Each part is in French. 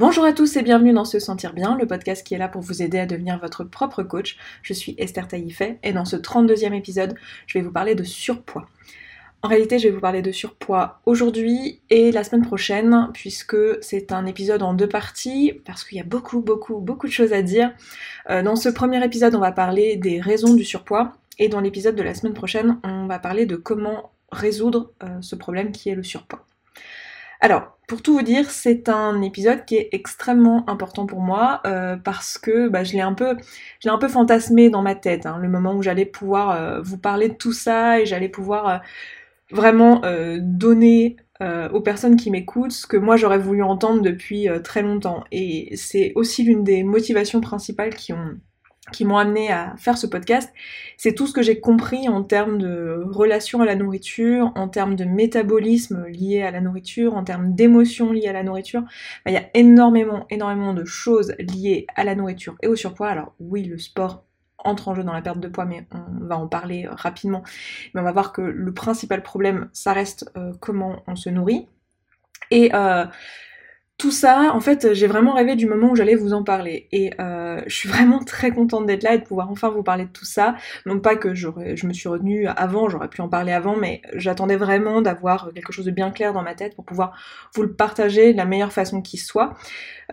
Bonjour à tous et bienvenue dans Se Sentir Bien, le podcast qui est là pour vous aider à devenir votre propre coach. Je suis Esther Taïfet et dans ce 32e épisode, je vais vous parler de surpoids. En réalité, je vais vous parler de surpoids aujourd'hui et la semaine prochaine, puisque c'est un épisode en deux parties, parce qu'il y a beaucoup, beaucoup, beaucoup de choses à dire. Euh, dans ce premier épisode, on va parler des raisons du surpoids, et dans l'épisode de la semaine prochaine, on va parler de comment résoudre euh, ce problème qui est le surpoids. Alors, pour tout vous dire, c'est un épisode qui est extrêmement important pour moi euh, parce que bah, je l'ai un peu, fantasmé dans ma tête, hein, le moment où j'allais pouvoir euh, vous parler de tout ça et j'allais pouvoir euh, vraiment donner aux personnes qui m'écoutent ce que moi j'aurais voulu entendre depuis très longtemps. Et c'est aussi l'une des motivations principales qui ont qui m'ont amené à faire ce podcast, c'est tout ce que j'ai compris en termes de relation à la nourriture, en termes de métabolisme lié à la nourriture, en termes d'émotions liées à la nourriture. Il y a énormément, énormément de choses liées à la nourriture et au surpoids. Alors oui, le sport entre en jeu dans la perte de poids, mais on va en parler rapidement. Mais on va voir que le principal problème, ça reste euh, comment on se nourrit. Et euh, tout ça, en fait, j'ai vraiment rêvé du moment où j'allais vous en parler. Et euh, je suis vraiment très contente d'être là et de pouvoir enfin vous parler de tout ça. Non pas que je me suis retenue avant, j'aurais pu en parler avant, mais j'attendais vraiment d'avoir quelque chose de bien clair dans ma tête pour pouvoir vous le partager de la meilleure façon qui soit.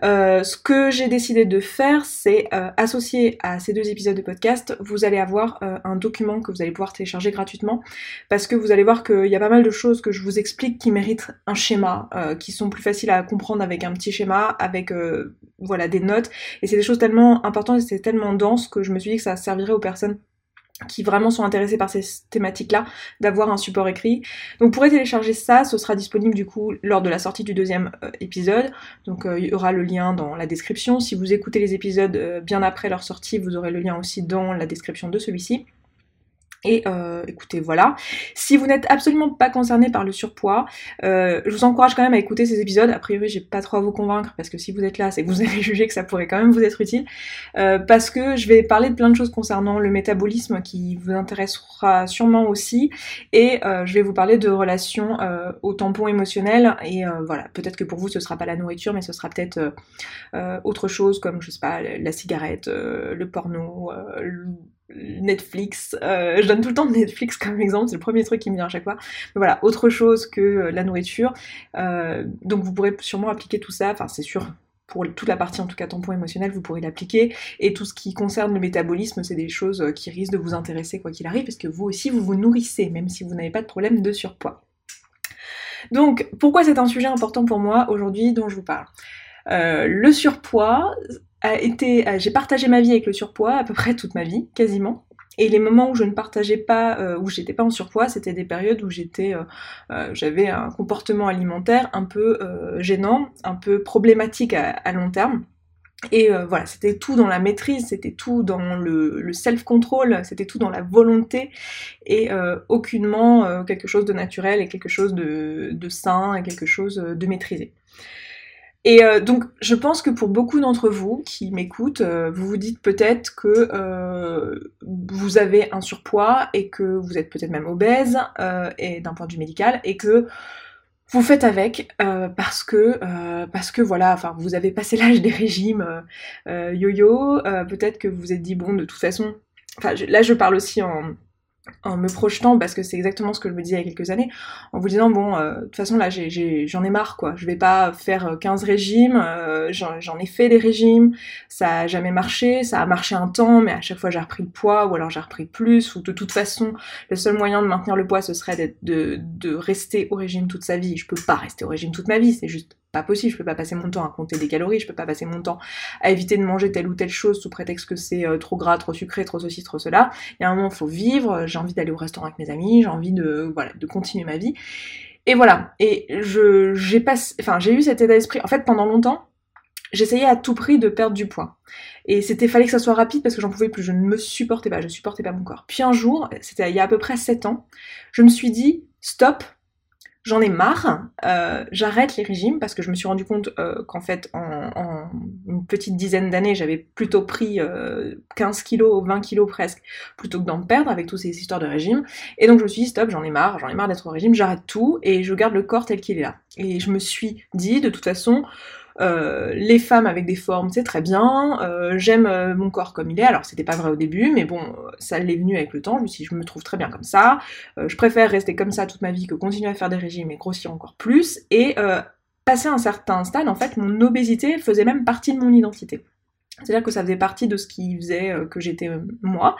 Euh, ce que j'ai décidé de faire, c'est euh, associer à ces deux épisodes de podcast, vous allez avoir un document que vous allez pouvoir télécharger gratuitement, parce que vous allez voir qu'il y a pas mal de choses que je vous explique qui méritent un schéma, qui sont plus faciles à comprendre avec un petit schéma, avec euh, voilà des notes. Et c'est des choses tellement importantes et c'est tellement dense que je me suis dit que ça servirait aux personnes qui vraiment sont intéressées par ces thématiques-là, d'avoir un support écrit. Donc vous télécharger ça, ce sera disponible du coup lors de la sortie du deuxième euh, épisode. Donc euh, il y aura le lien dans la description. Si vous écoutez les épisodes bien après leur sortie, vous aurez le lien aussi dans la description de celui-ci. Et euh, écoutez, voilà. Si vous n'êtes absolument pas concerné par le surpoids, euh, je vous encourage quand même à écouter ces épisodes. A priori, j'ai pas trop à vous convaincre parce que si vous êtes là, c'est que vous avez jugé que ça pourrait quand même vous être utile. Euh, parce que je vais parler de plein de choses concernant le métabolisme qui vous intéressera sûrement aussi. Et euh, je vais vous parler de relations euh, au tampon émotionnel. Et euh, voilà, peut-être que pour vous, ce sera pas la nourriture, mais ce sera peut-être autre chose comme, je sais pas, la cigarette, le porno, Netflix, euh, je donne tout le temps Netflix comme exemple, c'est le premier truc qui me vient à chaque fois. Mais voilà, autre chose que euh, la nourriture. Euh, donc vous pourrez sûrement appliquer tout ça, enfin c'est sûr, pour toute la partie en tout cas tampon émotionnel, vous pourrez l'appliquer. Et tout ce qui concerne le métabolisme, c'est des choses qui risquent de vous intéresser quoi qu'il arrive, parce que vous aussi vous vous nourrissez, même si vous n'avez pas de problème de surpoids. Donc pourquoi c'est un sujet important pour moi aujourd'hui dont je vous parle? Le surpoids, j'ai partagé ma vie avec le surpoids à peu près toute ma vie, quasiment. Et les moments où je ne partageais pas, euh, où j'étais pas en surpoids, c'était des périodes où j'étais, euh, euh, j'avais un comportement alimentaire un peu gênant, un peu problématique à, long terme. Et voilà, c'était tout dans la maîtrise, c'était tout dans le, self-control, c'était tout dans la volonté et aucunement quelque chose de naturel et quelque chose de sain et quelque chose de maîtrisé. Et euh, donc, je pense que pour beaucoup d'entre vous qui m'écoutent, euh, vous vous dites peut-être que euh, vous avez un surpoids et que vous êtes peut-être même obèse, et d'un point de vue médical, et que vous faites avec parce que parce que voilà, enfin, vous avez passé l'âge des régimes yo-yo. peut-être que vous vous êtes dit bon, de toute façon, enfin, là, je parle aussi en en me projetant, parce que c'est exactement ce que je me disais il y a quelques années, en vous disant, bon, euh, de toute façon, là, j'en ai, marre, quoi. Je vais pas faire 15 euh, régimes, euh, j'en ai fait des régimes, ça a jamais marché, ça a marché un temps, mais à chaque fois, j'ai repris le poids, ou alors j'ai repris plus, ou de toute façon, le seul moyen de maintenir le poids, ce serait de, de rester au régime toute sa vie. Je peux pas rester au régime toute ma vie, c'est juste possible, je peux pas passer mon temps à compter des calories, je peux pas passer mon temps à éviter de manger telle ou telle chose sous prétexte que c'est euh, trop gras, trop sucré, trop ceci, trop cela. Il y a un moment, faut vivre, j'ai envie d'aller au restaurant avec mes amis, j'ai envie de, voilà, de continuer ma vie. Et voilà. Et je, j'ai pas, enfin, j'ai eu cet état d'esprit. En fait, pendant longtemps, j'essayais à tout prix de perdre du poids. Et c'était, fallait que ça soit rapide parce que j'en pouvais plus, je ne me supportais pas, je supportais pas mon corps. Puis un jour, c'était il y a à peu près 7 ans, je me suis dit, stop, j'en ai marre, euh, j'arrête les régimes parce que je me suis rendu compte euh, qu'en fait en, une petite dizaine d'années j'avais plutôt pris 15 kilos, 20 kilos presque, plutôt que d'en perdre avec toutes ces histoires de régime. Et donc je me suis dit stop, j'en ai marre, j'en ai marre d'être au régime, j'arrête tout et je garde le corps tel qu'il est là. Et je me suis dit de toute façon, les femmes avec des formes, c'est très bien. J'aime mon corps comme il est. Alors c'était pas vrai au début, mais bon, ça l'est venu avec le temps. Je me je me trouve très bien comme ça. je préfère rester comme ça toute ma vie que continuer à faire des régimes et grossir encore plus. Et passé un certain stade, en fait, mon obésité faisait même partie de mon identité. C'est-à-dire que ça faisait partie de ce qui faisait euh, que j'étais euh, moi,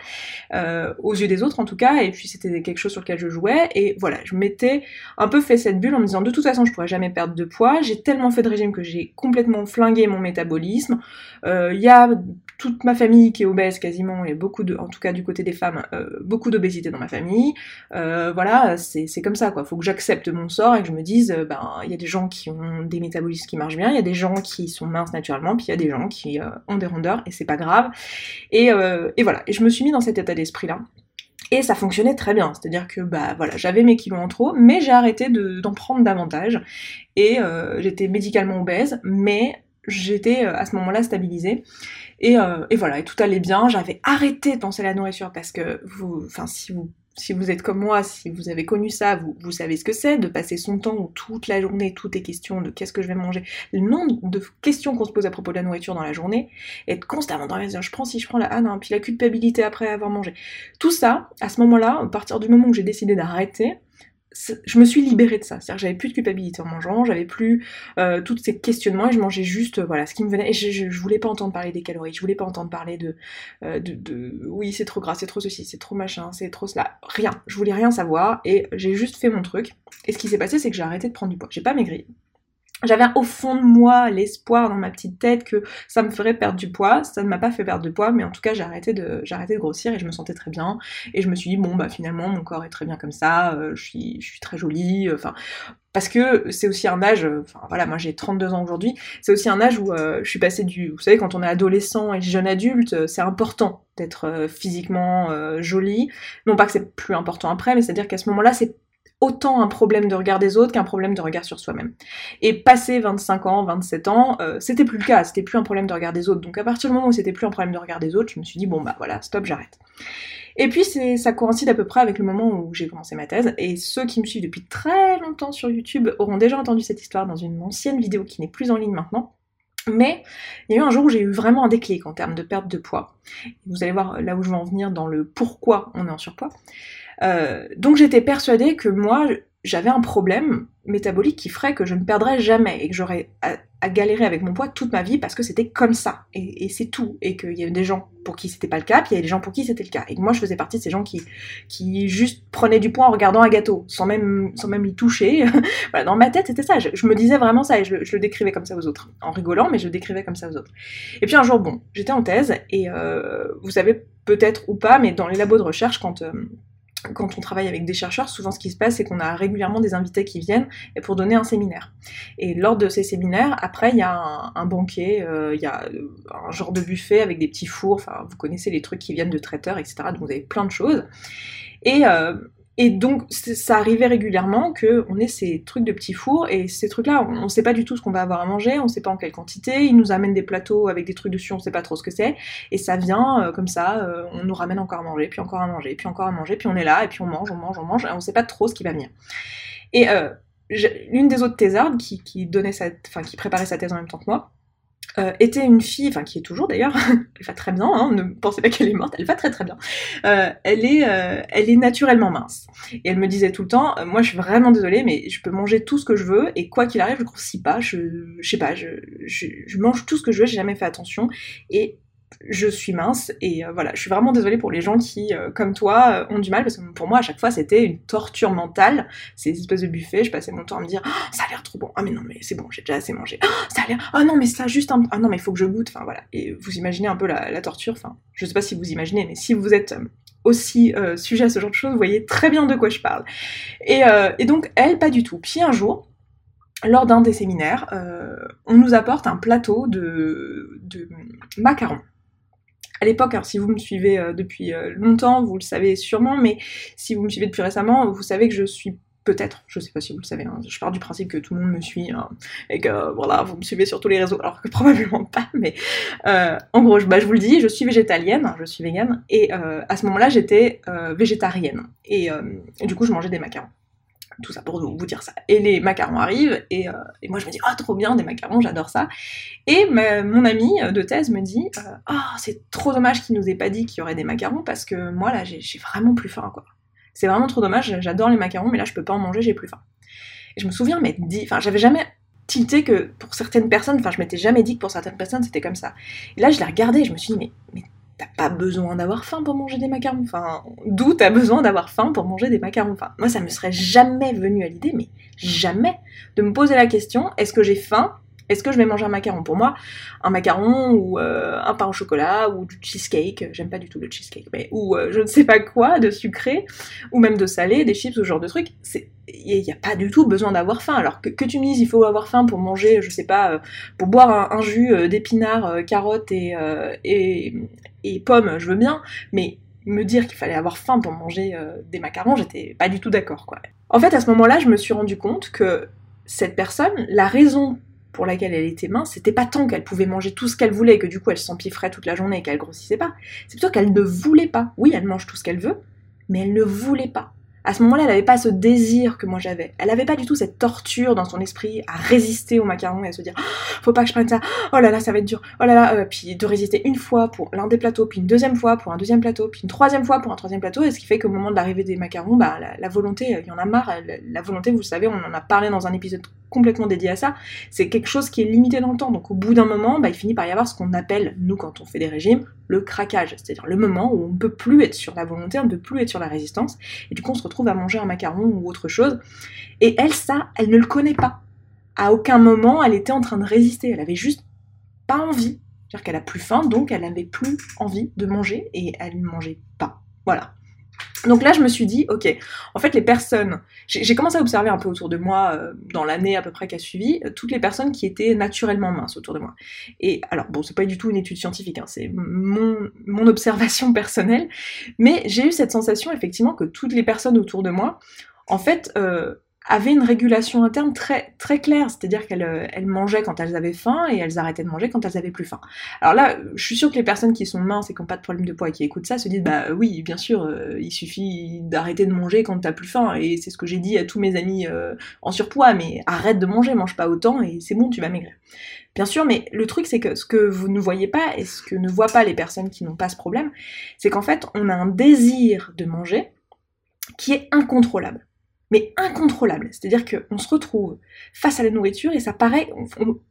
euh, aux yeux des autres en tout cas, et puis c'était quelque chose sur lequel je jouais, et voilà, je m'étais un peu fait cette bulle en me disant de toute façon je pourrais jamais perdre de poids, j'ai tellement fait de régime que j'ai complètement flingué mon métabolisme, il y a toute ma famille qui est obèse quasiment, et beaucoup de, en tout cas du côté des femmes, beaucoup d'obésité dans ma famille, voilà, c'est comme ça quoi, faut que j'accepte mon sort et que je me dise, ben il y a des gens qui ont des métabolismes qui marchent bien, il y a des gens qui sont minces naturellement, puis il y a des gens qui ont des rondeur et c'est pas grave. Euh, et, voilà, et je me suis mis dans cet état d'esprit-là. Et ça fonctionnait très bien, c'est-à-dire que bah voilà, j'avais mes kilos en trop, mais j'ai arrêté d'en prendre davantage. Et euh, j'étais médicalement obèse, mais j'étais euh, à ce moment-là stabilisée. Et, et, voilà, et tout allait bien. J'avais arrêté de penser à la nourriture parce que vous, enfin si vous si vous êtes comme moi, si vous avez connu ça, vous, vous savez ce que c'est, de passer son temps où toute la journée, tout est question de qu'est-ce que je vais manger, le nombre de questions qu'on se pose à propos de la nourriture dans la journée, être constamment dans la je prends si je prends la, ah non, puis la culpabilité après avoir mangé. Tout ça, à ce moment-là, à partir du moment où j'ai décidé d'arrêter, je me suis libérée de ça. C'est-à-dire que j'avais plus de culpabilité en mangeant, j'avais plus euh, tous ces questionnements et je mangeais juste voilà ce qui me venait. Et je, je, voulais pas entendre parler des calories, je voulais pas entendre parler de, euh, de, de, oui c'est trop gras, c'est trop ceci, c'est trop machin, c'est trop cela. Rien. Je voulais rien savoir et j'ai juste fait mon truc. Et ce qui s'est passé c'est que j'ai arrêté de prendre du poids. J'ai pas maigri, j'avais au fond de moi l'espoir dans ma petite tête que ça me ferait perdre du poids. Ça ne m'a pas fait perdre de poids, mais en tout cas j'ai arrêté de j'ai arrêté de grossir et je me sentais très bien. Et je me suis dit bon bah finalement mon corps est très bien comme ça, euh, je suis je suis très jolie. Euh, enfin parce que c'est aussi un âge, euh, enfin voilà, moi j'ai 32 ans aujourd'hui, c'est aussi un âge où je suis passée du, vous savez, quand on est adolescent et jeune adulte, c'est important d'être physiquement jolie. Non pas que c'est plus important après, mais c'est-à-dire qu'à ce moment-là, c'est autant un problème de regard des autres qu'un problème de regard sur soi-même. Et passé 25 ans, 27 ans, euh, c'était plus le cas, c'était plus un problème de regard des autres. Donc à partir du moment où c'était plus un problème de regard des autres, je me suis dit bon bah voilà, stop, j'arrête. Et puis ça coïncide à peu près avec le moment où j'ai commencé ma thèse, et ceux qui me suivent depuis très longtemps sur YouTube auront déjà entendu cette histoire dans une ancienne vidéo qui n'est plus en ligne maintenant. Mais il y a eu un jour où j'ai eu vraiment un déclic en termes de perte de poids. Vous allez voir là où je vais en venir dans le pourquoi on est en surpoids. Euh, donc j'étais persuadée que moi, j'avais un problème métabolique qui ferait que je ne perdrais jamais et que j'aurais à, galérer avec mon poids toute ma vie parce que c'était comme ça. Et, c'est tout. Et qu'il y a des gens pour qui c'était pas le cas puis il y a des gens pour qui c'était le cas. Et moi je faisais partie de ces gens qui qui juste prenaient du poids en regardant un gâteau sans même sans même y toucher. Voilà, dans ma tête c'était ça. Je, me disais vraiment ça et je, le décrivais comme ça aux autres. En rigolant mais je le décrivais comme ça aux autres. Et puis un jour bon j'étais en thèse et euh, vous savez peut-être ou pas mais dans les labos de recherche quand euh, quand on travaille avec des chercheurs, souvent ce qui se passe, c'est qu'on a régulièrement des invités qui viennent pour donner un séminaire. Et lors de ces séminaires, après, il y a un, banquet, euh, il y a euh, un genre de buffet avec des petits fours, enfin, vous connaissez les trucs qui viennent de traiteurs, etc. Donc vous avez plein de choses. Euh, et donc, ça arrivait régulièrement qu'on ait ces trucs de petits fours, et ces trucs-là, on ne sait pas du tout ce qu'on va avoir à manger, on ne sait pas en quelle quantité, ils nous amènent des plateaux avec des trucs dessus, on ne sait pas trop ce que c'est, et ça vient euh, comme ça, euh, on nous ramène encore à manger, puis encore à manger, puis encore à manger, puis on est là, et puis on mange, on mange, on mange, et on ne sait pas trop ce qui va venir. Et euh, l'une des autres thésardes qui, donnait enfin, qui préparait sa thèse en même temps que moi, euh, était une fille, enfin qui est toujours d'ailleurs, elle va très bien, hein, ne pensez pas qu'elle est morte, elle va très très bien. Euh, elle, est, euh, elle est naturellement mince. Et elle me disait tout le temps, moi je suis vraiment désolée, mais je peux manger tout ce que je veux, et quoi qu'il arrive, je grossis pas, je, je sais pas, je, je, je, mange tout ce que je veux, j'ai jamais fait attention, et je suis mince et euh, voilà, je suis vraiment désolée pour les gens qui, euh, comme toi, euh, ont du mal parce que pour moi à chaque fois c'était une torture mentale. Ces espèces de buffets, je passais mon temps à me dire oh, ça a l'air trop bon. Ah mais non mais c'est bon, j'ai déjà assez mangé. Oh, ça a l'air. Ah non mais ça juste un. Ah non mais il faut que je goûte. Enfin voilà. Et vous imaginez un peu la, torture. Enfin, je sais pas si vous imaginez, mais si vous êtes aussi sujet à ce genre de choses, vous voyez très bien de quoi je parle. Et, donc elle pas du tout. Puis un jour lors d'un des séminaires, on nous apporte un plateau de macarons à l'époque, si vous me suivez euh, depuis euh, longtemps, vous le savez sûrement, mais si vous me suivez depuis récemment, vous savez que je suis peut-être, je sais pas si vous le savez, hein, je pars du principe que tout le monde me suit hein, et que voilà, vous me suivez sur tous les réseaux, alors que probablement pas, mais euh, en gros, je, bah, je vous le dis, je suis végétalienne, je suis végane, et à ce moment-là, j'étais végétarienne, et, du coup, je mangeais des macarons. Tout ça pour vous dire ça. Et les macarons arrivent, et, moi je me dis, oh trop bien, des macarons, j'adore ça. Et mon ami de thèse me dit, oh c'est trop dommage qu'il nous ait pas dit qu'il y aurait des macarons, parce que moi là j'ai vraiment plus faim, quoi. C'est vraiment trop dommage, j'adore les macarons, mais là je peux pas en manger, j'ai plus faim. Et je me souviens, mais dit, enfin j'avais jamais tilté que pour certaines personnes, enfin je m'étais jamais dit que pour certaines personnes c'était comme ça. Et là je l'ai regardé et je me suis dit, mais t'as pas besoin d'avoir faim pour manger des macarons. Enfin, d'où t'as besoin d'avoir faim pour manger des macarons. Enfin, moi ça me serait jamais venu à l'idée, mais jamais, de me poser la question, est-ce que j'ai faim? Est-ce que je vais manger un macaron? Pour moi, un macaron ou euh, un pain au chocolat ou du cheesecake, j'aime pas du tout le cheesecake, mais ou euh, je ne sais pas quoi, de sucré, ou même de salé, des chips, ce genre de trucs, il n'y a pas du tout besoin d'avoir faim. Alors que, tu me dises il faut avoir faim pour manger, je sais pas, euh, pour boire un, jus d'épinards, carottes et, et, et, pommes, je veux bien, mais me dire qu'il fallait avoir faim pour manger des macarons, j'étais pas du tout d'accord quoi. En fait, à ce moment-là, je me suis rendu compte que cette personne, la raison pour laquelle elle était mince, c'était pas tant qu'elle pouvait manger tout ce qu'elle voulait que du coup elle s'empiffrait toute la journée et qu'elle grossissait pas. C'est plutôt qu'elle ne voulait pas. Oui, elle mange tout ce qu'elle veut, mais elle ne voulait pas à ce moment-là, elle n'avait pas ce désir que moi j'avais. Elle n'avait pas du tout cette torture dans son esprit à résister au macaron et à se dire oh, faut pas que je prenne ça, oh là là, ça va être dur, oh là là, euh, puis de résister une fois pour l'un des plateaux, puis une deuxième fois pour un deuxième plateau, puis une troisième fois pour un troisième plateau, et ce qui fait qu'au moment de l'arrivée des macarons, bah, la, volonté, il y en a marre, la, volonté, vous le savez, on en a parlé dans un épisode complètement dédié à ça, c'est quelque chose qui est limité dans le temps. Donc au bout d'un moment, bah, il finit par y avoir ce qu'on appelle, nous quand on fait des régimes, le craquage, c'est-à-dire le moment où on ne peut plus être sur la volonté, on ne peut plus être sur la résistance, et du coup on se retrouve à manger un macaron ou autre chose. Et elle, ça, elle ne le connaît pas. À aucun moment elle était en train de résister, elle avait juste pas envie. C'est-à-dire qu'elle a plus faim, donc elle n'avait plus envie de manger, et elle ne mangeait pas. Voilà. Donc là, je me suis dit, ok, en fait, les personnes, j'ai commencé à observer un peu autour de moi, euh, dans l'année à peu près qui a suivi, euh, toutes les personnes qui étaient naturellement minces autour de moi. Et alors, bon, c'est pas du tout une étude scientifique, hein, c'est mon, observation personnelle, mais j'ai eu cette sensation, effectivement, que toutes les personnes autour de moi, en fait, euh, avaient une régulation interne très, claire, c'est-à-dire qu'elles euh, mangeaient quand elles avaient faim et elles arrêtaient de manger quand elles avaient plus faim. Alors là, je suis sûre que les personnes qui sont minces et qui n'ont pas de problème de poids et qui écoutent ça se disent bah oui, bien sûr, euh, il suffit d'arrêter de manger quand t'as plus faim et c'est ce que j'ai dit à tous mes amis euh, en surpoids, mais arrête de manger, mange pas autant et c'est bon, tu vas maigrir. Bien sûr, mais le truc c'est que ce que vous ne voyez pas et ce que ne voient pas les personnes qui n'ont pas ce problème, c'est qu'en fait, on a un désir de manger qui est incontrôlable mais incontrôlable. C'est-à-dire qu'on se retrouve face à la nourriture et ça paraît,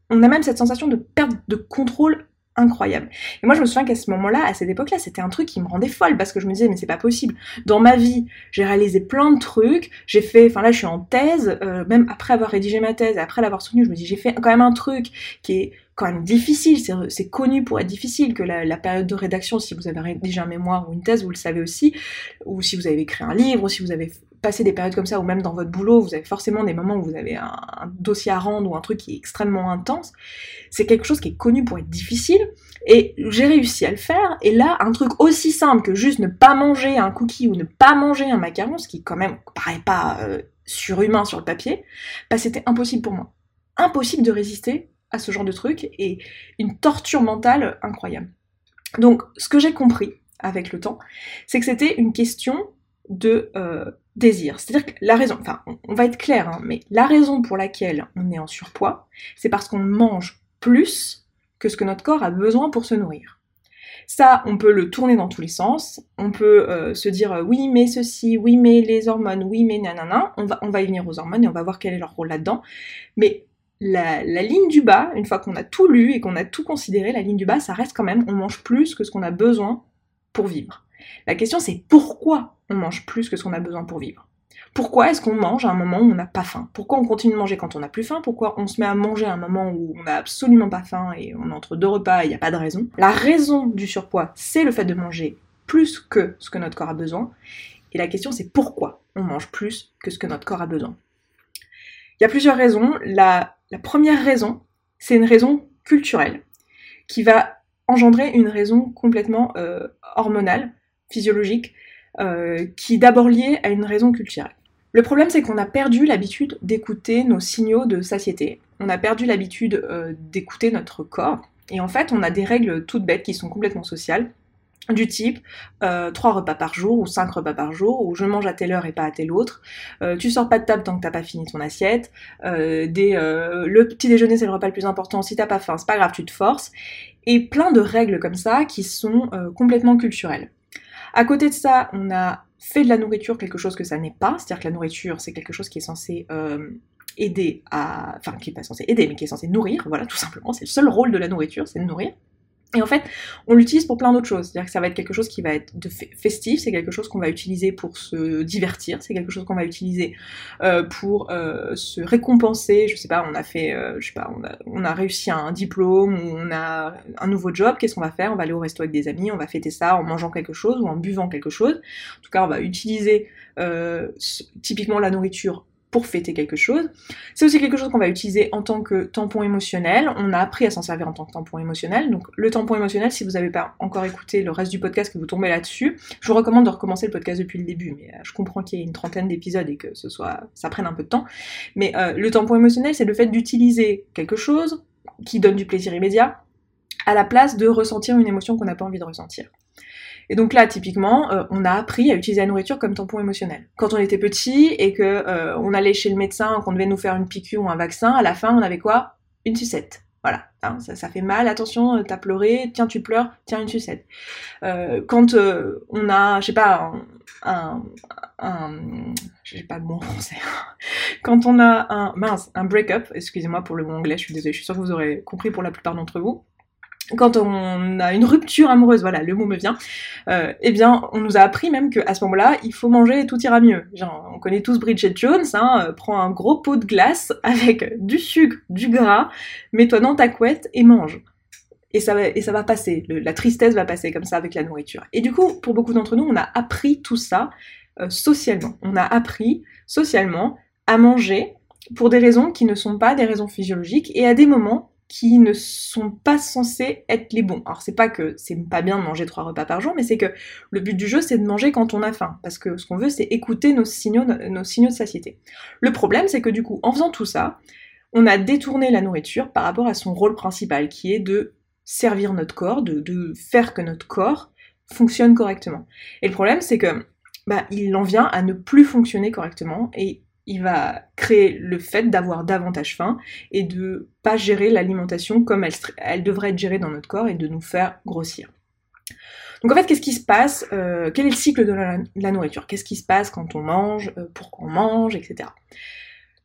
on, a même cette sensation de perte de contrôle incroyable. Et moi je me souviens qu'à ce moment-là, à cette époque-là, c'était un truc qui me rendait folle parce que je me disais mais c'est pas possible. Dans ma vie, j'ai réalisé plein de trucs, j'ai fait, enfin là je suis en thèse, euh, même après avoir rédigé ma thèse, après l'avoir soutenue, je me dis j'ai fait quand même un truc qui est quand même difficile, c'est connu pour être difficile, que la, période de rédaction, si vous avez rédigé un mémoire ou une thèse, vous le savez aussi, ou si vous avez écrit un livre, ou si vous avez passé des périodes comme ça, ou même dans votre boulot, vous avez forcément des moments où vous avez un, dossier à rendre ou un truc qui est extrêmement intense, c'est quelque chose qui est connu pour être difficile, et j'ai réussi à le faire, et là, un truc aussi simple que juste ne pas manger un cookie ou ne pas manger un macaron, ce qui quand même paraît pas euh, surhumain sur le papier, bah c'était impossible pour moi. Impossible de résister à ce genre de truc et une torture mentale incroyable. Donc, ce que j'ai compris avec le temps, c'est que c'était une question de euh, désir. C'est-à-dire que la raison, enfin, on va être clair, hein, mais la raison pour laquelle on est en surpoids, c'est parce qu'on mange plus que ce que notre corps a besoin pour se nourrir. Ça, on peut le tourner dans tous les sens. On peut euh, se dire euh, oui, mais ceci, oui, mais les hormones, oui, mais nanana. On va, on va y venir aux hormones et on va voir quel est leur rôle là-dedans. Mais la, ligne du bas, une fois qu'on a tout lu et qu'on a tout considéré, la ligne du bas, ça reste quand même, on mange plus que ce qu'on a besoin pour vivre. La question c'est pourquoi on mange plus que ce qu'on a besoin pour vivre? Pourquoi est-ce qu'on mange à un moment où on n'a pas faim? Pourquoi on continue de manger quand on n'a plus faim? Pourquoi on se met à manger à un moment où on n'a absolument pas faim et on entre deux repas et il n'y a pas de raison? La raison du surpoids, c'est le fait de manger plus que ce que notre corps a besoin. Et la question c'est pourquoi on mange plus que ce que notre corps a besoin? Il y a plusieurs raisons. La, la première raison, c'est une raison culturelle qui va engendrer une raison complètement euh, hormonale, physiologique, euh, qui est d'abord liée à une raison culturelle. Le problème, c'est qu'on a perdu l'habitude d'écouter nos signaux de satiété. On a perdu l'habitude euh, d'écouter notre corps. Et en fait, on a des règles toutes bêtes qui sont complètement sociales, du type euh, 3 repas par jour ou 5 repas par jour, ou je mange à telle heure et pas à telle autre, euh, tu sors pas de table tant que t'as pas fini ton assiette, euh, euh, le petit déjeuner c'est le repas le plus important, si t'as pas faim c'est pas grave, tu te forces, et plein de règles comme ça qui sont euh, complètement culturelles. À côté de ça, on a fait de la nourriture quelque chose que ça n'est pas, c'est-à-dire que la nourriture c'est quelque chose qui est censé euh, aider à... Enfin, qui est pas censé aider, mais qui est censé nourrir, voilà, tout simplement, c'est le seul rôle de la nourriture, c'est de nourrir. Et en fait, on l'utilise pour plein d'autres choses. C'est-à-dire que ça va être quelque chose qui va être de festif, c'est quelque chose qu'on va utiliser pour se divertir, c'est quelque chose qu'on va utiliser euh, pour euh, se récompenser. Je sais pas, on a fait, euh, je sais pas, on a, on a réussi un diplôme ou on a un nouveau job. Qu'est-ce qu'on va faire? On va aller au resto avec des amis, on va fêter ça en mangeant quelque chose ou en buvant quelque chose. En tout cas, on va utiliser typiquement la nourriture pour fêter quelque chose. C'est aussi quelque chose qu'on va utiliser en tant que tampon émotionnel. On a appris à s'en servir en tant que tampon émotionnel. Donc le tampon émotionnel, si vous n'avez pas encore écouté le reste du podcast, que vous tombez là-dessus, je vous recommande de recommencer le podcast depuis le début. Mais euh, je comprends qu'il y ait une trentaine d'épisodes et que ce soit, ça prenne un peu de temps. Mais euh, le tampon émotionnel, c'est le fait d'utiliser quelque chose qui donne du plaisir immédiat à la place de ressentir une émotion qu'on n'a pas envie de ressentir. Et donc là, typiquement, euh, on a appris à utiliser la nourriture comme tampon émotionnel. Quand on était petit et que euh, on allait chez le médecin, qu'on devait nous faire une piqûre ou un vaccin, à la fin, on avait quoi? Une sucette. Voilà, hein, ça, fait mal, attention, t'as pleuré, tiens, tu pleures, tiens, une sucette. Euh, quand euh, on a, je sais pas, un, un, un j'ai pas le mot en français. quand on a un, mince, un break-up, excusez-moi pour le mot anglais, je suis désolée, je suis sûre que vous aurez compris pour la plupart d'entre vous quand on a une rupture amoureuse, voilà, le mot me vient, euh, eh bien, on nous a appris même qu'à ce moment-là, il faut manger et tout ira mieux. On connaît tous Bridget Jones, hein, euh, prends un gros pot de glace avec du sucre, du gras, mets-toi dans ta couette et mange. Et ça va, passer, la tristesse va passer comme ça avec la nourriture. Et du coup, pour beaucoup d'entre nous, on a appris tout ça euh, socialement. On a appris socialement à manger pour des raisons qui ne sont pas des raisons physiologiques et à des moments qui ne sont pas censés être les bons. Alors c'est pas que c'est pas bien de manger trois repas par jour, mais c'est que le but du jeu c'est de manger quand on a faim, parce que ce qu'on veut c'est écouter nos signaux, de satiété. Le problème c'est que du coup en faisant tout ça, on a détourné la nourriture par rapport à son rôle principal, qui est de servir notre corps, de, de faire que notre corps fonctionne correctement. Et le problème c'est que bah, il en vient à ne plus fonctionner correctement et il va créer le fait d'avoir davantage faim et de pas gérer l'alimentation comme elle, devrait être gérée dans notre corps et de nous faire grossir. Donc en fait, qu'est-ce qui se passe euh, Quel est le cycle de la, nourriture? Qu'est-ce qui se passe quand on mange euh, Pourquoi on mange Etc.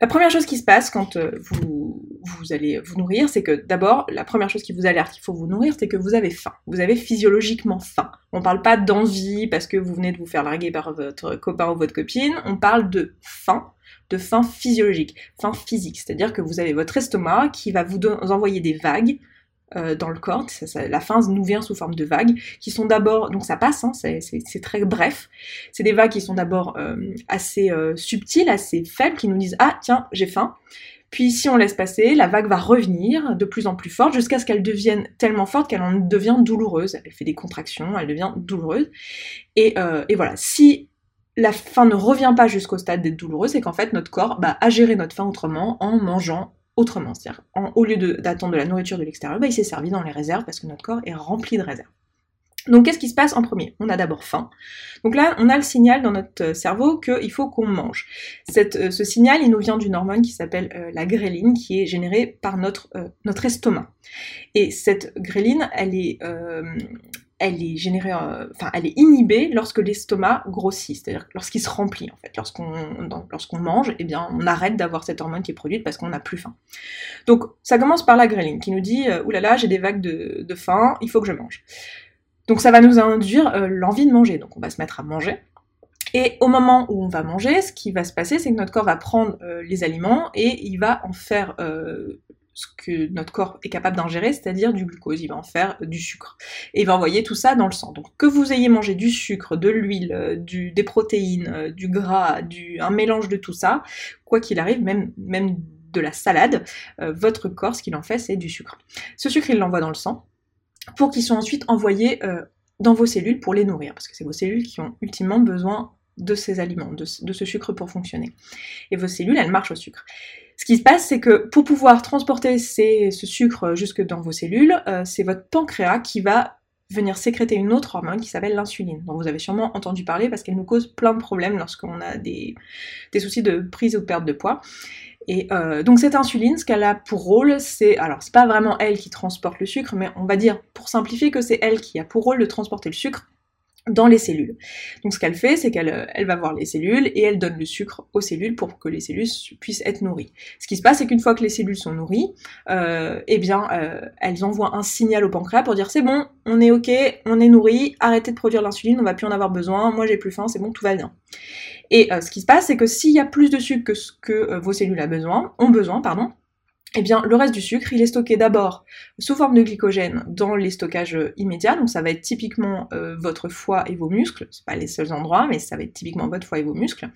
La première chose qui se passe quand euh, vous, vous allez vous nourrir, c'est que d'abord, la première chose qui vous alerte qu'il faut vous nourrir, c'est que vous avez faim. Vous avez physiologiquement faim. On parle pas d'envie parce que vous venez de vous faire larguer par votre copain ou votre copine, on parle de faim de faim physiologique, faim physique, c'est-à-dire que vous avez votre estomac qui va vous envoyer des vagues euh, dans le corps, la faim nous vient sous forme de vagues, qui sont d'abord, donc ça passe, hein, c'est très bref, c'est des vagues qui sont d'abord euh, assez euh, subtiles, assez faibles, qui nous disent ah tiens j'ai faim, puis si on laisse passer, la vague va revenir de plus en plus forte jusqu'à ce qu'elle devienne tellement forte qu'elle en devient douloureuse, elle fait des contractions, elle devient douloureuse, et, et voilà, si la faim ne revient pas jusqu'au stade d'être douloureux, c'est qu'en fait notre corps bah, a géré notre faim autrement en mangeant autrement. C'est-à-dire, au lieu d'attendre de, la nourriture de l'extérieur, bah, il s'est servi dans les réserves parce que notre corps est rempli de réserves. Donc qu'est-ce qui se passe en premier? On a d'abord faim. Donc là, on a le signal dans notre cerveau qu'il faut qu'on mange. Euh, ce signal, il nous vient d'une hormone qui s'appelle euh, la gréline, qui est générée par notre, euh, estomac. Et cette gréline, elle est, euh, elle est générée, euh, enfin, elle est inhibée lorsque l'estomac grossit, c'est-à-dire lorsqu'il se remplit, en fait. Lorsqu'on mange, eh bien, on arrête d'avoir cette hormone qui est produite parce qu'on n'a plus faim. Donc, ça commence par la gréline qui nous dit, euh, oulala, j'ai des vagues de, faim, il faut que je mange. Donc, ça va nous induire euh, l'envie de manger. Donc, on va se mettre à manger. Et au moment où on va manger, ce qui va se passer, c'est que notre corps va prendre les aliments et il va en faire ce que notre corps est capable d'ingérer, c'est-à-dire du glucose, il va en faire du sucre. Et il va envoyer tout ça dans le sang. Donc que vous ayez mangé du sucre, de l'huile, du, des protéines, du gras, du, un mélange de tout ça, quoi qu'il arrive, même, de la salade, euh, votre corps, ce qu'il en fait, c'est du sucre. Ce sucre, il l'envoie dans le sang pour qu'ils soient ensuite envoyés euh, dans vos cellules pour les nourrir, parce que c'est vos cellules qui ont ultimement besoin de ces aliments, de ce sucre pour fonctionner. Et vos cellules, elles marchent au sucre. Ce qui se passe, c'est que pour pouvoir transporter ce sucre jusque dans vos cellules, euh, c'est votre pancréas qui va venir sécréter une autre hormone qui s'appelle l'insuline, dont vous avez sûrement entendu parler parce qu'elle nous cause plein de problèmes lorsqu'on a des, des soucis de prise ou de perte de poids. Et euh, donc cette insuline, ce qu'elle a pour rôle, c'est alors c'est pas vraiment elle qui transporte le sucre, mais on va dire pour simplifier que c'est elle qui a pour rôle de transporter le sucre dans les cellules. Donc ce qu'elle fait, c'est qu'elle euh, elle va voir les cellules et elle donne le sucre aux cellules pour que les cellules puissent être nourries. Ce qui se passe, c'est qu'une fois que les cellules sont nourries, euh, eh bien, euh, elles envoient un signal au pancréas pour dire c'est bon, on est ok, on est nourri, arrêtez de produire l'insuline, on va plus en avoir besoin, moi j'ai plus faim, c'est bon, tout va bien. Et ce qui se passe, c'est que s'il y a plus de sucre que ce que vos cellules besoin, ont besoin, pardon, eh bien, le reste du sucre, il est stocké d'abord sous forme de glycogène dans les stockages immédiats, donc ça va être typiquement euh, votre foie et vos muscles, c'est pas les seuls endroits, mais ça va être typiquement votre foie et vos muscles.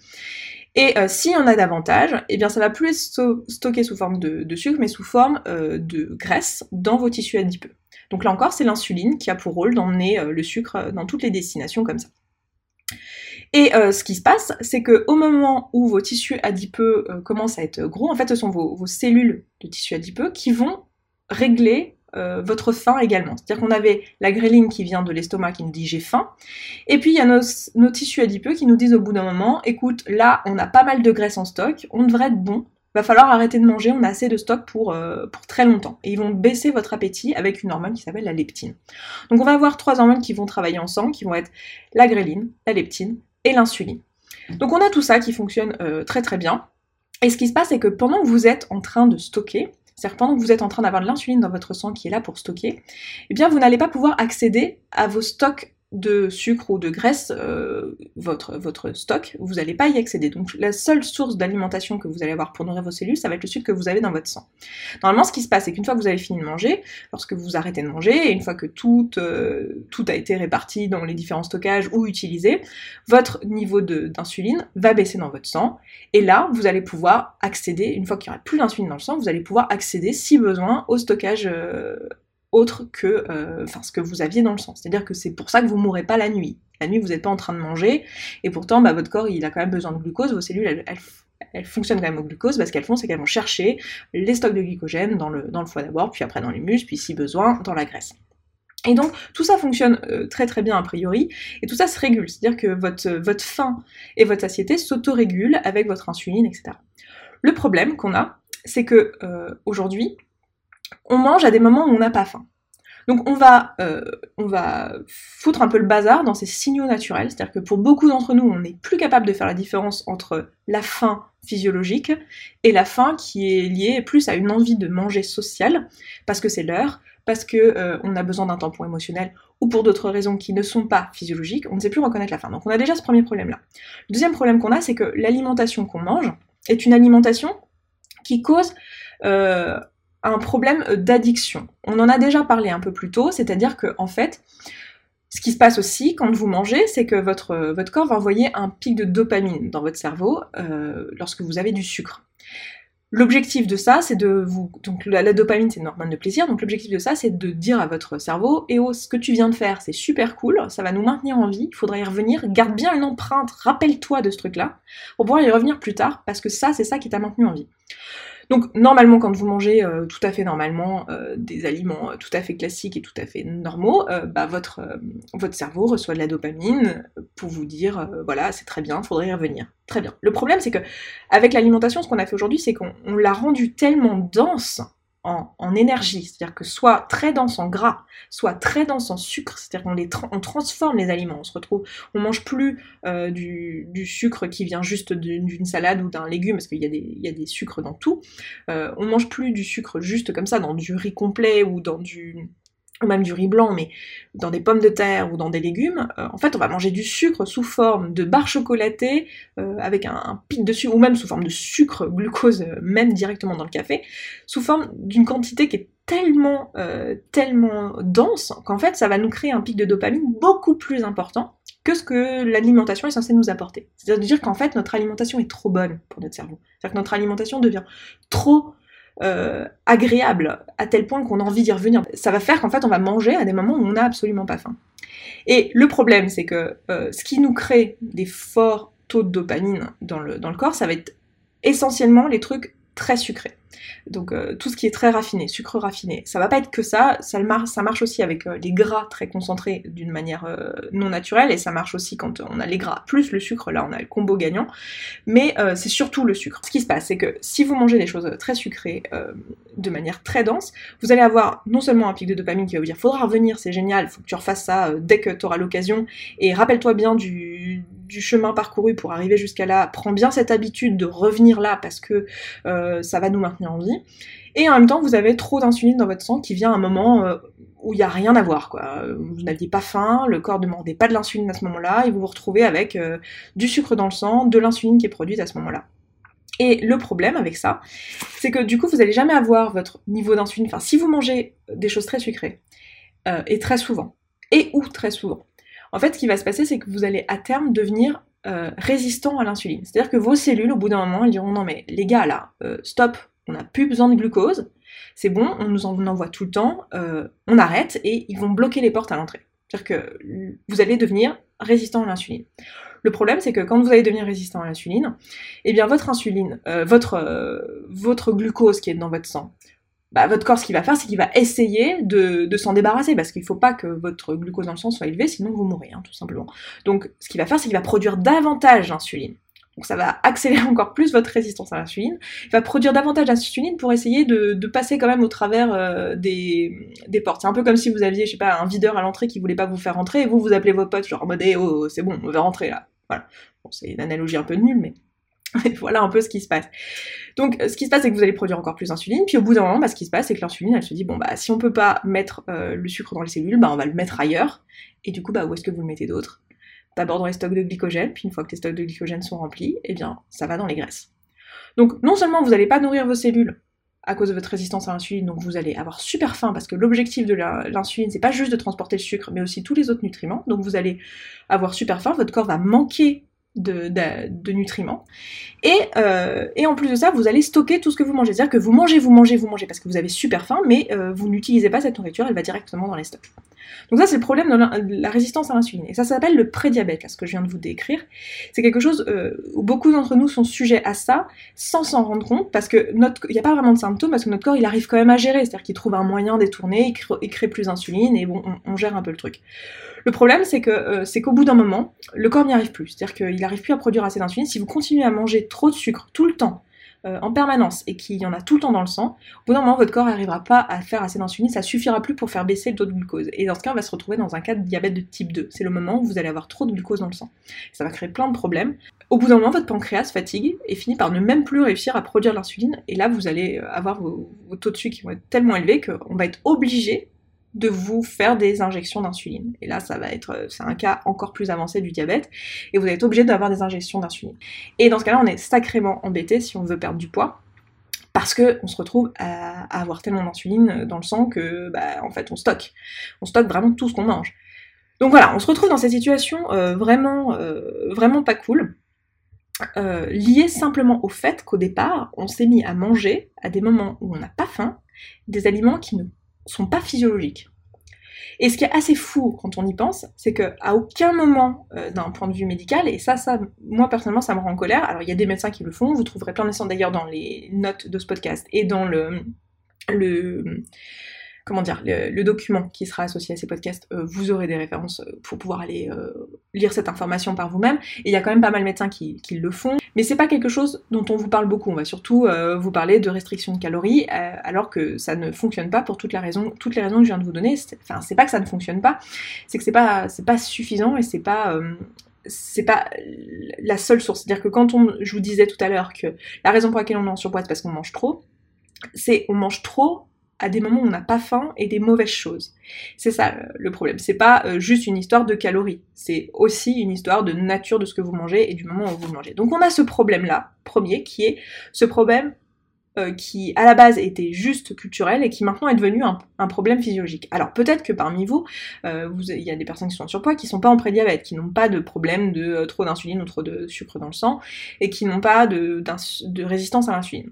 Et euh, s'il y en a davantage, eh bien ça va plus être stocké sous forme de, sucre, mais sous forme euh, de graisse dans vos tissus adipeux. Donc là encore, c'est l'insuline qui a pour rôle d'emmener le sucre dans toutes les destinations comme ça. Et euh, ce qui se passe, c'est que au moment où vos tissus adipeux euh, commencent à être gros, en fait, ce sont vos, cellules de tissus adipeux qui vont régler euh, votre faim également. C'est-à-dire qu'on avait la gréline qui vient de l'estomac qui nous dit j'ai faim, et puis il y a nos, tissus adipeux qui nous disent au bout d'un moment, écoute, là on a pas mal de graisse en stock, on devrait être bon, va falloir arrêter de manger, on a assez de stock pour, pour très longtemps. Et ils vont baisser votre appétit avec une hormone qui s'appelle la leptine. Donc on va avoir trois hormones qui vont travailler ensemble, qui vont être la gréline, la leptine et l'insuline. Donc on a tout ça qui fonctionne euh, très très bien. Et ce qui se passe, c'est que pendant que vous êtes en train de stocker, c'est-à-dire pendant que vous êtes en train d'avoir de l'insuline dans votre sang qui est là pour stocker, eh bien vous n'allez pas pouvoir accéder à vos stocks de sucre ou de graisse, euh, votre, stock, vous n'allez pas y accéder. Donc la seule source d'alimentation que vous allez avoir pour nourrir vos cellules, ça va être le sucre que vous avez dans votre sang. Normalement, ce qui se passe, c'est qu'une fois que vous avez fini de manger, lorsque vous arrêtez de manger, et une fois que tout, euh, a été réparti dans les différents stockages ou utilisé, votre niveau d'insuline va baisser dans votre sang, et là, vous allez pouvoir accéder, une fois qu'il n'y aura plus d'insuline dans le sang, vous allez pouvoir accéder, si besoin, au stockage euh, autre que euh, enfin, ce que vous aviez dans le sang. C'est-à-dire que c'est pour ça que vous mourrez pas la nuit. La nuit, vous n'êtes pas en train de manger, et pourtant, bah, votre corps, il a quand même besoin de glucose, vos cellules, elles, fonctionnent quand même au glucose, parce qu'elles font, c'est qu'elles vont chercher les stocks de glycogène dans le, dans le foie d'abord, puis après dans les muscles, puis si besoin, dans la graisse. Et donc, tout ça fonctionne euh, très très bien a priori, et tout ça se régule, c'est-à-dire que votre, votre faim et votre satiété s'autorégulent avec votre insuline, etc. Le problème qu'on a, c'est que euh, aujourd'hui, on mange à des moments où on n'a pas faim. Donc on va, euh, on va foutre un peu le bazar dans ces signaux naturels, c'est-à-dire que pour beaucoup d'entre nous, on n'est plus capable de faire la différence entre la faim physiologique et la faim qui est liée plus à une envie de manger social, parce que c'est l'heure, parce que euh, on a besoin d'un tampon émotionnel ou pour d'autres raisons qui ne sont pas physiologiques, on ne sait plus reconnaître la faim. Donc on a déjà ce premier problème-là. Le deuxième problème qu'on a, c'est que l'alimentation qu'on mange est une alimentation qui cause euh, un problème d'addiction. On en a déjà parlé un peu plus tôt, c'est-à-dire que en fait, ce qui se passe aussi quand vous mangez, c'est que votre, votre corps va envoyer un pic de dopamine dans votre cerveau euh, lorsque vous avez du sucre. L'objectif de ça, c'est de vous. Donc la, dopamine, c'est une hormone de plaisir. Donc l'objectif de ça, c'est de dire à votre cerveau Eh oh, ce que tu viens de faire, c'est super cool, ça va nous maintenir en vie, il faudrait y revenir. Garde bien une empreinte, rappelle-toi de ce truc-là, pour pouvoir y revenir plus tard, parce que ça, c'est ça qui t'a maintenu en vie. Donc normalement, quand vous mangez euh, tout à fait normalement euh, des aliments euh, tout à fait classiques et tout à fait normaux, bah, votre, votre cerveau reçoit de la dopamine pour vous dire voilà c'est très bien, faudrait y revenir. Très bien. Le problème c'est que avec l'alimentation, ce qu'on a fait aujourd'hui, c'est qu'on l'a rendu tellement dense en, énergie, c'est-à-dire que soit très dense en gras, soit très dense en sucre, c'est-à-dire qu'on on transforme les aliments, on se retrouve, on mange plus euh, du, sucre qui vient juste d'une salade ou d'un légume, parce qu'il y, y, a des sucres dans tout, euh, on mange plus du sucre juste comme ça dans du riz complet ou dans du ou même du riz blanc, mais dans des pommes de terre ou dans des légumes, euh, en fait, on va manger du sucre sous forme de barre chocolatée, euh, avec un, pic de sucre, ou même sous forme de sucre, glucose, euh, même directement dans le café, sous forme d'une quantité qui est tellement, tellement dense, qu'en fait, ça va nous créer un pic de dopamine beaucoup plus important que ce que l'alimentation est censée nous apporter. C'est-à-dire qu'en fait, notre alimentation est trop bonne pour notre cerveau. C'est-à-dire que notre alimentation devient trop euh, agréable à tel point qu'on a envie d'y revenir. Ça va faire qu'en fait on va manger à des moments où on n'a absolument pas faim. Et le problème c'est que euh, ce qui nous crée des forts taux de dopamine dans le, dans le corps, ça va être essentiellement les trucs très sucré. Donc euh, tout ce qui est très raffiné, sucre raffiné, ça va pas être que ça, ça, marche, aussi avec euh, les gras très concentrés d'une manière euh, non naturelle, et ça marche aussi quand on a les gras plus le sucre, là on a le combo gagnant, mais c'est surtout le sucre. Ce qui se passe, c'est que si vous mangez des choses très sucrées de manière très dense, vous allez avoir non seulement un pic de dopamine qui va vous dire faudra revenir, c'est génial, faut que tu refasses ça dès que tu auras l'occasion, et rappelle-toi bien du chemin parcouru pour arriver jusqu'à là, prends bien cette habitude de revenir là parce que ça va nous maintenir en vie. Et en même temps, vous avez trop d'insuline dans votre sang qui vient à un moment euh, où il n'y a rien à voir. Quoi. Vous n'aviez pas faim, le corps ne demandait pas de l'insuline à ce moment-là, et vous vous retrouvez avec euh, du sucre dans le sang, de l'insuline qui est produite à ce moment-là. Et le problème avec ça, c'est que du coup, vous n'allez jamais avoir votre niveau d'insuline. Enfin, si vous mangez des choses très sucrées, euh, et très souvent, et ou très souvent, en fait, ce qui va se passer, c'est que vous allez à terme devenir résistant à l'insuline. C'est-à-dire que vos cellules, au bout d'un moment, elles diront non mais les gars là, stop, on n'a plus besoin de glucose, c'est bon, on nous en envoie tout le temps, euh, on arrête et ils vont bloquer les portes à l'entrée. C'est-à-dire que vous allez devenir résistant à l'insuline. Le problème, c'est que quand vous allez devenir résistant à l'insuline, eh bien votre insuline, euh, votre, euh, votre glucose qui est dans votre sang, bah, votre corps, ce qu'il va faire, c'est qu'il va essayer de, s'en débarrasser, parce qu'il ne faut pas que votre glucose dans le sang soit élevé, sinon vous mourrez, hein, tout simplement. Donc, ce qu'il va faire, c'est qu'il va produire davantage d'insuline. Donc ça va accélérer encore plus votre résistance à l'insuline. Il va produire davantage d'insuline pour essayer de, passer quand même au travers euh, des, portes. C'est un peu comme si vous aviez, je sais pas, un videur à l'entrée qui voulait pas vous faire rentrer et vous vous appelez vos potes genre en mode eh, oh c'est bon on va rentrer là. Voilà. Bon, c'est une analogie un peu nulle mais voilà un peu ce qui se passe. Donc ce qui se passe c'est que vous allez produire encore plus d'insuline, puis au bout d'un moment, bah, ce qui se passe c'est que l'insuline elle se dit bon bah si on peut pas mettre euh, le sucre dans les cellules, bah on va le mettre ailleurs, et du coup bah où est-ce que vous le mettez d'autre? D'abord dans les stocks de glycogène, puis une fois que les stocks de glycogène sont remplis, eh bien, ça va dans les graisses. Donc, non seulement vous n'allez pas nourrir vos cellules à cause de votre résistance à l'insuline, donc vous allez avoir super faim parce que l'objectif de l'insuline, c'est pas juste de transporter le sucre, mais aussi tous les autres nutriments. Donc vous allez avoir super faim, votre corps va manquer de, nutriments. Et, euh, et, en plus de ça, vous allez stocker tout ce que vous mangez. C'est-à-dire que vous mangez, vous mangez, vous mangez parce que vous avez super faim, mais euh, vous n'utilisez pas cette nourriture, elle va directement dans les stocks. Donc ça, c'est le problème de la résistance à l'insuline. Et ça s'appelle le prédiabète, là, ce que je viens de vous décrire. C'est quelque chose euh, où beaucoup d'entre nous sont sujets à ça sans s'en rendre compte, parce que il n'y a pas vraiment de symptômes, parce que notre corps, il arrive quand même à gérer. C'est-à-dire qu'il trouve un moyen détourné, il crée, plus d'insuline, et bon, on, gère un peu le truc. Le problème, c'est que euh, c'est qu'au bout d'un moment, le corps n'y arrive plus. C'est-à-dire qu'il n'arrive plus à produire assez d'insuline. Si vous continuez à manger trop de sucre tout le temps, euh, en permanence et qu'il y en a tout le temps dans le sang, au bout d'un moment, votre corps n'arrivera pas à faire assez d'insuline, ça suffira plus pour faire baisser le taux de glucose. Et dans ce cas, on va se retrouver dans un cas de diabète de type 2. C'est le moment où vous allez avoir trop de glucose dans le sang. Ça va créer plein de problèmes. Au bout d'un moment, votre pancréas fatigue et finit par ne même plus réussir à produire l'insuline. Et là, vous allez euh, avoir vos, vos taux de sucre qui vont être tellement élevés qu'on va être obligé de vous faire des injections d'insuline. Et là, ça va être, euh, c'est un cas encore plus avancé du diabète, et vous êtes obligé d'avoir des injections d'insuline. Et dans ce cas-là, on est sacrément embêté si on veut perdre du poids, parce que on se retrouve à, avoir tellement d'insuline dans le sang que, bah, en fait, on stocke. On stocke vraiment tout ce qu'on mange. Donc voilà, on se retrouve dans cette situation euh, vraiment, euh, vraiment pas cool. liée simplement au fait qu'au départ, on s'est mis à manger à des moments où on n'a pas faim, des aliments qui ne sont pas physiologiques. Et ce qui est assez fou quand on y pense, c'est qu'à aucun moment, euh, d'un point de vue médical, et ça, ça, moi personnellement, ça me rend en colère. Alors il y a des médecins qui le font, vous trouverez plein d'essais d'ailleurs dans les notes de ce podcast et dans le, le comment dire, le, document qui sera associé à ces podcasts, euh, vous aurez des références euh, pour pouvoir aller euh, lire cette information par vous-même. Et il y a quand même pas mal de médecins qui, le font. Mais c'est pas quelque chose dont on vous parle beaucoup. On va surtout vous parler de restriction de calories, alors que ça ne fonctionne pas pour toutes les raisons, que je viens de vous donner. Enfin, c'est pas que ça ne fonctionne pas, c'est que c'est pas, pas suffisant et c'est pas c'est pas la seule source. C'est-à-dire que quand on, je vous disais tout à l'heure que la raison pour laquelle on est en surpoids, c'est parce qu'on mange trop, c'est on mange trop à des moments où on n'a pas faim et des mauvaises choses. C'est ça le problème. C'est pas euh, juste une histoire de calories, c'est aussi une histoire de nature de ce que vous mangez et du moment où vous mangez. Donc on a ce problème-là, premier, qui est ce problème euh, qui à la base était juste culturel et qui maintenant est devenu un, problème physiologique. Alors peut-être que parmi vous, euh, il y a des personnes qui sont en surpoids, qui sont pas en prédiabète, qui n'ont pas de problème de trop d'insuline ou trop de sucre dans le sang et qui n'ont pas de résistance à l'insuline.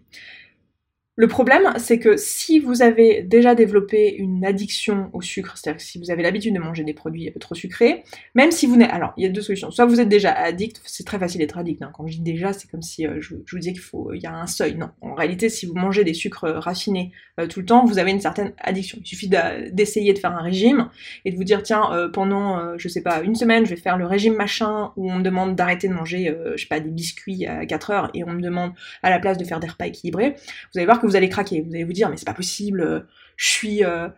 Le problème, c'est que si vous avez déjà développé une addiction au sucre, c'est-à-dire que si vous avez l'habitude de manger des produits trop sucrés, même si vous n'êtes... Alors, il y a deux solutions. Soit vous êtes déjà addict, c'est très facile d'être addict. Hein. Quand je dis déjà, c'est comme si euh, je, vous disais qu'il faut... Il y a un seuil. Non. En réalité, si vous mangez des sucres raffinés euh, tout le temps, vous avez une certaine addiction. Il suffit d'essayer de faire un régime et de vous dire, tiens, euh, pendant, je sais pas, une semaine, je vais faire le régime machin où on me demande d'arrêter de manger, je sais pas, des biscuits à 4 heures et on me demande à la place de faire des repas équilibrés. Vous allez voir que vous allez craquer. Vous allez vous dire, mais c'est pas possible, euh, je suis, euh,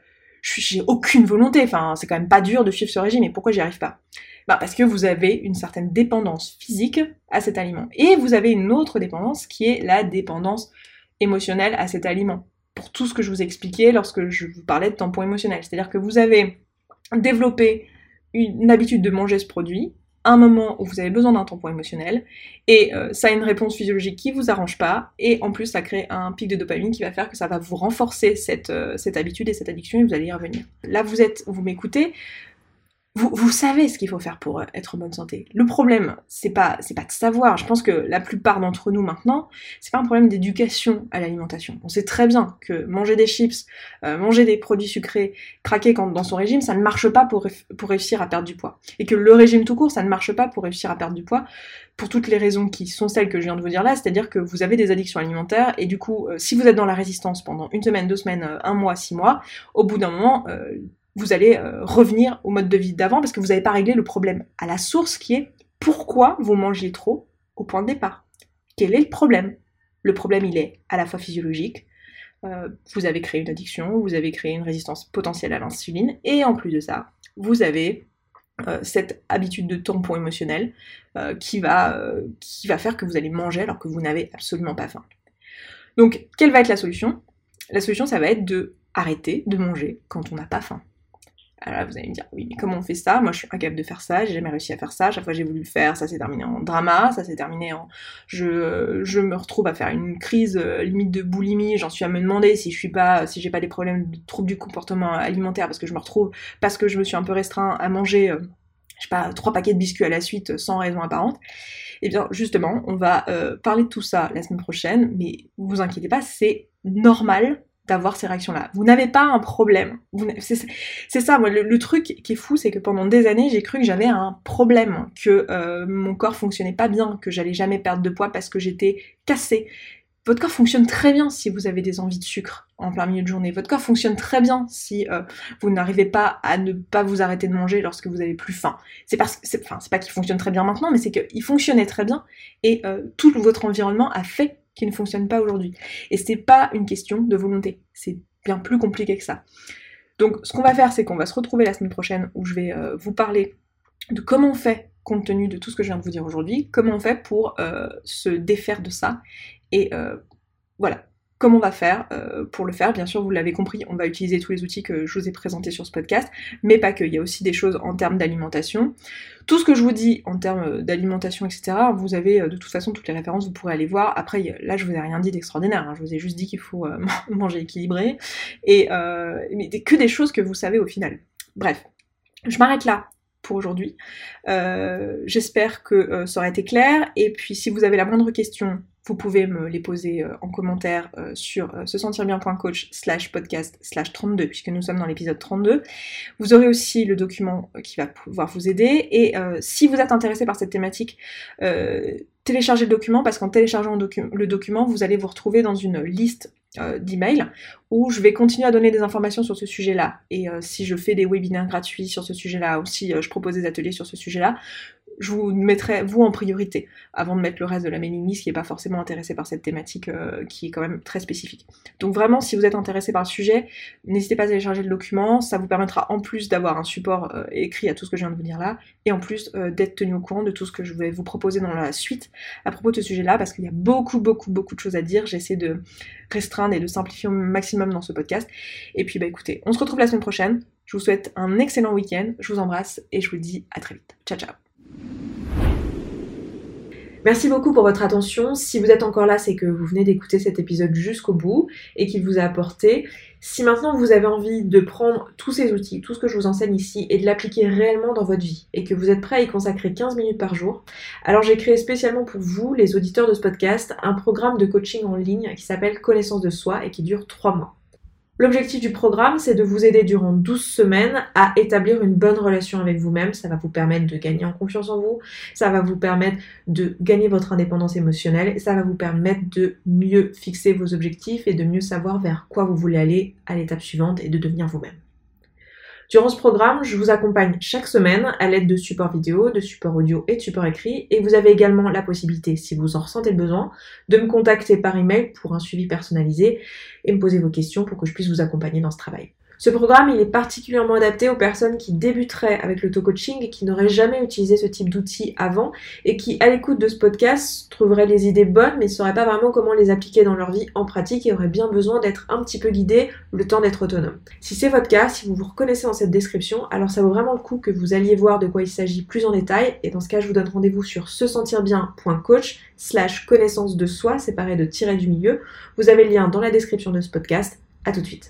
j'ai aucune volonté. Enfin, c'est quand même pas dur de suivre ce régime. Et pourquoi j'y arrive pas? Bah, parce que vous avez une certaine dépendance physique à cet aliment. Et vous avez une autre dépendance qui est la dépendance émotionnelle à cet aliment. Pour tout ce que je vous expliquais lorsque je vous parlais de tampon émotionnel. C'est-à-dire que vous avez développé une habitude de manger ce produit, un moment où vous avez besoin d'un tampon émotionnel, et euh, ça a une réponse physiologique qui vous arrange pas, et en plus ça crée un pic de dopamine qui va faire que ça va vous renforcer cette, euh, cette habitude et cette addiction, et vous allez y revenir. Là vous êtes, vous m'écoutez, vous, savez ce qu'il faut faire pour euh, être en bonne santé. Le problème, c'est pas, c'est pas de savoir. Je pense que la plupart d'entre nous maintenant, c'est pas un problème d'éducation à l'alimentation. On sait très bien que manger des chips, euh, manger des produits sucrés, craquer quand, dans son régime, ça ne marche pas pour, réussir à perdre du poids. Et que le régime tout court, ça ne marche pas pour réussir à perdre du poids pour toutes les raisons qui sont celles que je viens de vous dire là, c'est-à-dire que vous avez des addictions alimentaires et du coup, euh, si vous êtes dans la résistance pendant une semaine, deux semaines, un mois, six mois, au bout d'un moment, vous allez euh, revenir au mode de vie d'avant parce que vous n'avez pas réglé le problème à la source qui est pourquoi vous mangez trop au point de départ? Quel est le problème? Le problème, il est à la fois physiologique, euh, vous avez créé une addiction, vous avez créé une résistance potentielle à l'insuline, et en plus de ça, vous avez euh, cette habitude de tampon émotionnel qui, va, qui va faire que vous allez manger alors que vous n'avez absolument pas faim. Donc, quelle va être la solution? La solution, ça va être de arrêter de manger quand on n'a pas faim. Alors là, vous allez me dire, oui, mais comment on fait ça? Moi, je suis incapable de faire ça, j'ai jamais réussi à faire ça. Chaque fois j'ai voulu le faire, ça s'est terminé en drama, ça s'est terminé en. Je, je me retrouve à faire une crise euh, limite de boulimie. J'en suis à me demander si je suis pas, si j'ai pas des problèmes de troubles du comportement alimentaire parce que je me retrouve, parce que je me suis un peu restreint à manger, euh, je sais pas, trois paquets de biscuits à la suite sans raison apparente. Et eh bien, justement, on va euh, parler de tout ça la semaine prochaine, mais vous inquiétez pas, c'est normal d'avoir ces réactions-là. Vous n'avez pas un problème. C'est ça, moi, le, truc qui est fou, c'est que pendant des années, j'ai cru que j'avais un problème, que euh, mon corps fonctionnait pas bien, que j'allais jamais perdre de poids parce que j'étais cassée. Votre corps fonctionne très bien si vous avez des envies de sucre en plein milieu de journée. Votre corps fonctionne très bien si euh, vous n'arrivez pas à ne pas vous arrêter de manger lorsque vous avez plus faim. C'est parce que, enfin, c'est pas qu'il fonctionne très bien maintenant, mais c'est qu'il fonctionnait très bien et euh, tout votre environnement a fait qui ne fonctionne pas aujourd'hui. Et c'est pas une question de volonté, c'est bien plus compliqué que ça. Donc ce qu'on va faire, c'est qu'on va se retrouver la semaine prochaine où je vais euh, vous parler de comment on fait compte tenu de tout ce que je viens de vous dire aujourd'hui, comment on fait pour euh, se défaire de ça. Et euh, voilà, Comment on va faire euh, pour le faire Bien sûr, vous l'avez compris, on va utiliser tous les outils que je vous ai présentés sur ce podcast, mais pas que. Il y a aussi des choses en termes d'alimentation. Tout ce que je vous dis en termes d'alimentation, etc., vous avez euh, de toute façon toutes les références, vous pourrez aller voir. Après, là, je vous ai rien dit d'extraordinaire. Hein. Je vous ai juste dit qu'il faut euh, manger équilibré. Et mais que des choses que vous savez au final. Bref, je m'arrête là pour aujourd'hui. J'espère que ça aura été clair. Et puis, si vous avez la moindre question, vous pouvez me les poser euh, en commentaire euh, sur euh, se sentir bien.coach slash podcast slash 32 puisque nous sommes dans l'épisode 32. Vous aurez aussi le document qui va pouvoir vous aider et si vous êtes intéressé par cette thématique, téléchargez le document parce qu'en téléchargeant le document, vous allez vous retrouver dans une liste d'emails où je vais continuer à donner des informations sur ce sujet-là. Et si je fais des webinaires gratuits sur ce sujet-là, ou si je propose des ateliers sur ce sujet-là, je vous mettrai vous en priorité avant de mettre le reste de la mailing list qui n'est pas forcément intéressé par cette thématique euh, qui est quand même très spécifique. Donc vraiment, si vous êtes intéressé par le sujet, n'hésitez pas à télécharger le document, ça vous permettra en plus d'avoir un support euh, écrit à tout ce que je viens de vous dire là, et en plus euh, d'être tenu au courant de tout ce que je vais vous proposer dans la suite à propos de ce sujet-là, parce qu'il y a beaucoup, beaucoup, beaucoup de choses à dire. J'essaie de restreindre et de simplifier au maximum dans ce podcast. Et puis bah écoutez, on se retrouve la semaine prochaine. Je vous souhaite un excellent week-end, je vous embrasse et je vous dis à très vite. Ciao ciao Merci beaucoup pour votre attention. Si vous êtes encore là, c'est que vous venez d'écouter cet épisode jusqu'au bout et qu'il vous a apporté. Si maintenant vous avez envie de prendre tous ces outils, tout ce que je vous enseigne ici, et de l'appliquer réellement dans votre vie, et que vous êtes prêt à y consacrer 15 minutes par jour, alors j'ai créé spécialement pour vous, les auditeurs de ce podcast, un programme de coaching en ligne qui s'appelle Connaissance de soi et qui dure 3 mois. L'objectif du programme, c'est de vous aider durant 12 semaines à établir une bonne relation avec vous-même. Ça va vous permettre de gagner en confiance en vous, ça va vous permettre de gagner votre indépendance émotionnelle, ça va vous permettre de mieux fixer vos objectifs et de mieux savoir vers quoi vous voulez aller à l'étape suivante et de devenir vous-même. Durant ce programme, je vous accompagne chaque semaine à l'aide de supports vidéo, de supports audio et de supports écrits. Et vous avez également la possibilité, si vous en ressentez le besoin, de me contacter par email pour un suivi personnalisé et me poser vos questions pour que je puisse vous accompagner dans ce travail. Ce programme, il est particulièrement adapté aux personnes qui débuteraient avec l'auto-coaching et qui n'auraient jamais utilisé ce type d'outils avant et qui, à l'écoute de ce podcast, trouveraient les idées bonnes mais ne sauraient pas vraiment comment les appliquer dans leur vie en pratique et auraient bien besoin d'être un petit peu guidés le temps d'être autonome. Si c'est votre cas, si vous vous reconnaissez dans cette description, alors ça vaut vraiment le coup que vous alliez voir de quoi il s'agit plus en détail et dans ce cas, je vous donne rendez-vous sur se sentir bien.coach slash connaissance de soi séparé de tirer du milieu. Vous avez le lien dans la description de ce podcast. À tout de suite.